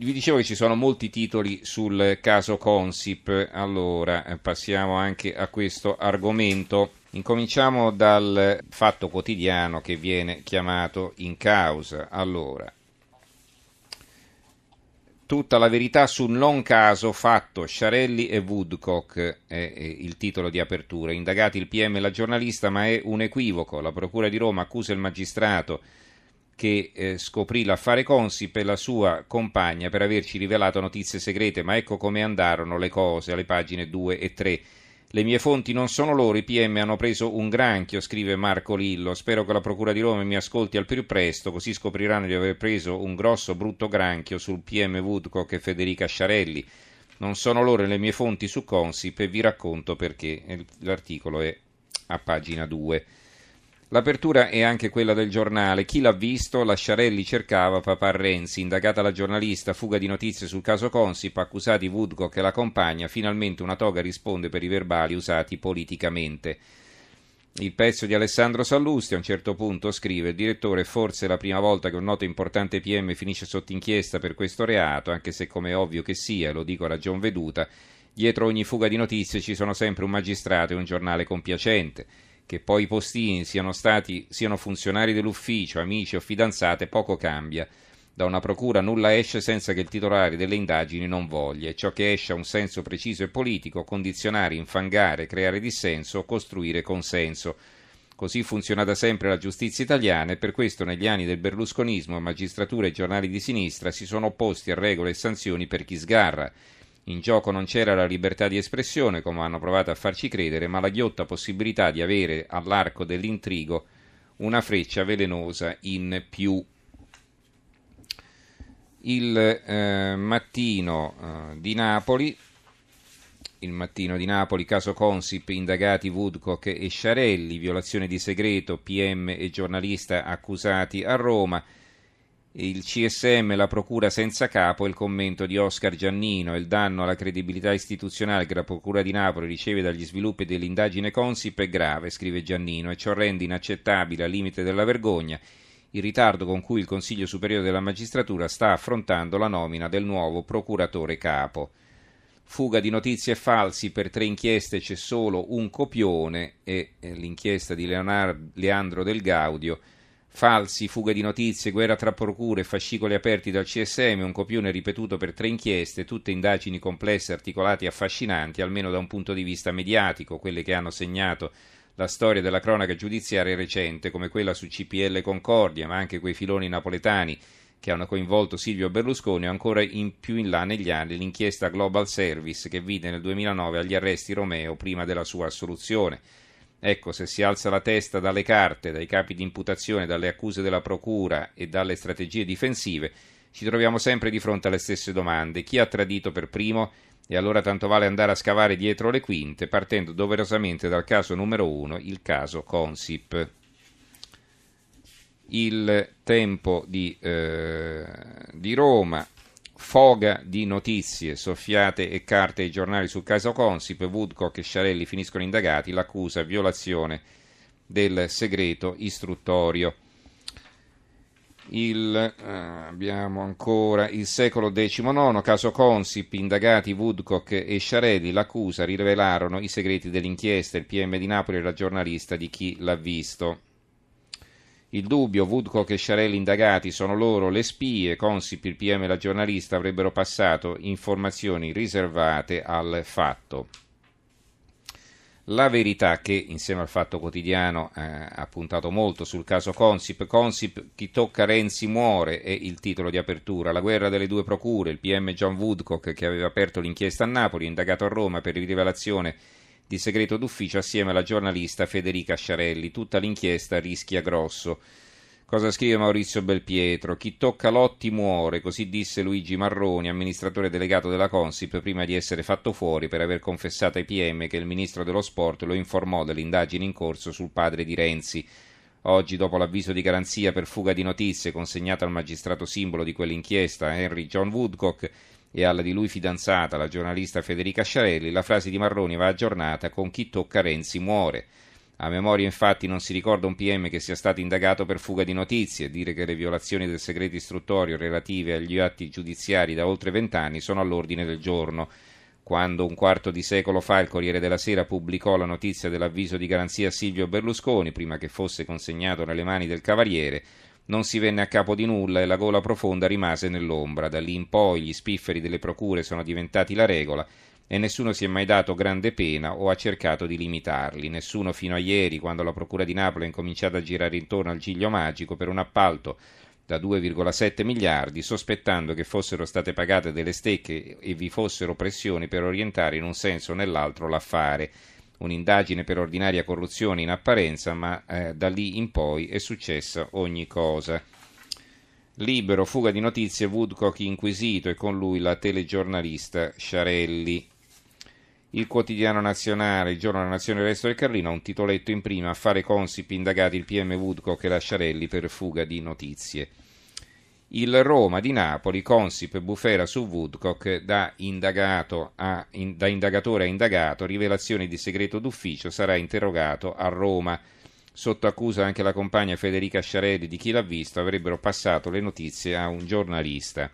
Vi dicevo che ci sono molti titoli sul caso Consip, allora eh, passiamo anche a questo argomento. Incominciamo dal fatto quotidiano che viene chiamato in causa. Allora, tutta la verità sul non caso fatto Sciarelli e Woodcock è il titolo di apertura. Indagati il PM e la giornalista, ma è un equivoco. La Procura di Roma accusa il magistrato che eh, scoprì l'affare Consip e la sua compagna per averci rivelato notizie segrete, ma ecco come andarono le cose alle pagine 2 e 3. Le mie fonti non sono loro, i PM hanno preso un granchio, scrive Marco Lillo. Spero che la Procura di Roma mi ascolti al più presto, così scopriranno di aver preso un grosso brutto granchio sul PM Woodcock e Federica Sciarelli. Non sono loro le mie fonti su Consip e vi racconto perché. L'articolo è a pagina 2. L'apertura è anche quella del giornale. Chi l'ha visto? Lasciarelli cercava papà Renzi. Indagata la giornalista, fuga di notizie sul caso Consip, accusati Woodcock e la compagna. Finalmente una toga risponde per i verbali usati politicamente. Il pezzo di Alessandro Sallusti a un certo punto scrive: Il direttore, forse è la prima volta che un noto importante PM finisce sotto inchiesta per questo reato, anche se, come ovvio che sia, lo dico a ragion veduta, dietro ogni fuga di notizie ci sono sempre un magistrato e un giornale compiacente che poi i postini siano, stati, siano funzionari dell'ufficio, amici o fidanzate, poco cambia. Da una procura nulla esce senza che il titolare delle indagini non voglia, e ciò che esce ha un senso preciso e politico, condizionare, infangare, creare dissenso, costruire consenso. Così funziona da sempre la giustizia italiana e per questo negli anni del berlusconismo magistratura e giornali di sinistra si sono opposti a regole e sanzioni per chi sgarra in gioco non c'era la libertà di espressione, come hanno provato a farci credere, ma la ghiotta possibilità di avere all'arco dell'intrigo una freccia velenosa in più. Il eh, mattino eh, di Napoli, il mattino di Napoli, caso Consip, indagati Woodcock e Sciarelli, violazione di segreto, PM e giornalista accusati a Roma il CSM, la procura senza capo il commento di Oscar Giannino il danno alla credibilità istituzionale che la procura di Napoli riceve dagli sviluppi dell'indagine Consip è grave, scrive Giannino, e ciò rende inaccettabile al limite della vergogna il ritardo con cui il Consiglio Superiore della Magistratura sta affrontando la nomina del nuovo procuratore capo. Fuga di notizie falsi per tre inchieste c'è solo un copione e l'inchiesta di Leonardo, Leandro Del Gaudio falsi, fuga di notizie, guerra tra procure, fascicoli aperti dal CSM, un copione ripetuto per tre inchieste, tutte indagini complesse, articolate e affascinanti, almeno da un punto di vista mediatico, quelle che hanno segnato la storia della cronaca giudiziaria recente, come quella su CPL Concordia, ma anche quei filoni napoletani che hanno coinvolto Silvio Berlusconi o ancora in più in là negli anni l'inchiesta Global Service che vide nel 2009 agli arresti Romeo prima della sua assoluzione. Ecco, se si alza la testa dalle carte, dai capi di imputazione, dalle accuse della procura e dalle strategie difensive, ci troviamo sempre di fronte alle stesse domande. Chi ha tradito per primo? E allora tanto vale andare a scavare dietro le quinte, partendo doverosamente dal caso numero uno, il caso Consip. Il tempo di, eh, di Roma foga di notizie, soffiate e carte ai giornali sul caso Consip, Woodcock e Sciarelli finiscono indagati, l'accusa violazione del segreto istruttorio. Il, eh, abbiamo ancora il secolo XIX, caso Consip, indagati Woodcock e Sciarelli, l'accusa rivelarono i segreti dell'inchiesta, il PM di Napoli e la giornalista di chi l'ha visto. Il dubbio, Woodcock e Sciarelli indagati sono loro le spie, Consip, il PM e la giornalista avrebbero passato informazioni riservate al fatto. La verità che, insieme al Fatto Quotidiano, eh, ha puntato molto sul caso Consip, Consip, chi tocca Renzi muore, è il titolo di apertura. La guerra delle due procure, il PM John Woodcock, che aveva aperto l'inchiesta a Napoli, indagato a Roma per rivelazione di segreto d'ufficio assieme alla giornalista Federica Sciarelli. Tutta l'inchiesta rischia grosso. Cosa scrive Maurizio Belpietro? Chi tocca Lotti muore, così disse Luigi Marroni, amministratore delegato della Consip, prima di essere fatto fuori per aver confessato ai PM che il ministro dello sport lo informò delle indagini in corso sul padre di Renzi. Oggi, dopo l'avviso di garanzia per fuga di notizie consegnato al magistrato simbolo di quell'inchiesta, Henry John Woodcock, e alla di lui fidanzata, la giornalista Federica Sciarelli, la frase di Marroni va aggiornata con chi tocca Renzi muore. A memoria infatti non si ricorda un PM che sia stato indagato per fuga di notizie, dire che le violazioni del segreto istruttorio relative agli atti giudiziari da oltre vent'anni sono all'ordine del giorno. Quando un quarto di secolo fa il Corriere della Sera pubblicò la notizia dell'avviso di garanzia a Silvio Berlusconi, prima che fosse consegnato nelle mani del Cavaliere, non si venne a capo di nulla e la gola profonda rimase nell'ombra. Da lì in poi gli spifferi delle procure sono diventati la regola e nessuno si è mai dato grande pena o ha cercato di limitarli. Nessuno fino a ieri, quando la Procura di Napoli ha incominciato a girare intorno al giglio magico per un appalto da 2,7 miliardi, sospettando che fossero state pagate delle stecche e vi fossero pressioni per orientare in un senso o nell'altro l'affare. Un'indagine per ordinaria corruzione in apparenza, ma eh, da lì in poi è successa ogni cosa. Libero, fuga di notizie, Woodcock inquisito e con lui la telegiornalista Sciarelli. Il quotidiano nazionale, il giorno della nazione del resto del Carlino, ha un titoletto in prima, affare Consip, indagati il PM Woodcock e la Sciarelli per fuga di notizie. Il Roma di Napoli, Consip bufera su Woodcock da, a, in, da indagatore a indagato, rivelazioni di segreto d'ufficio, sarà interrogato a Roma. Sotto accusa anche la compagna Federica Sciarelli di chi l'ha visto, avrebbero passato le notizie a un giornalista.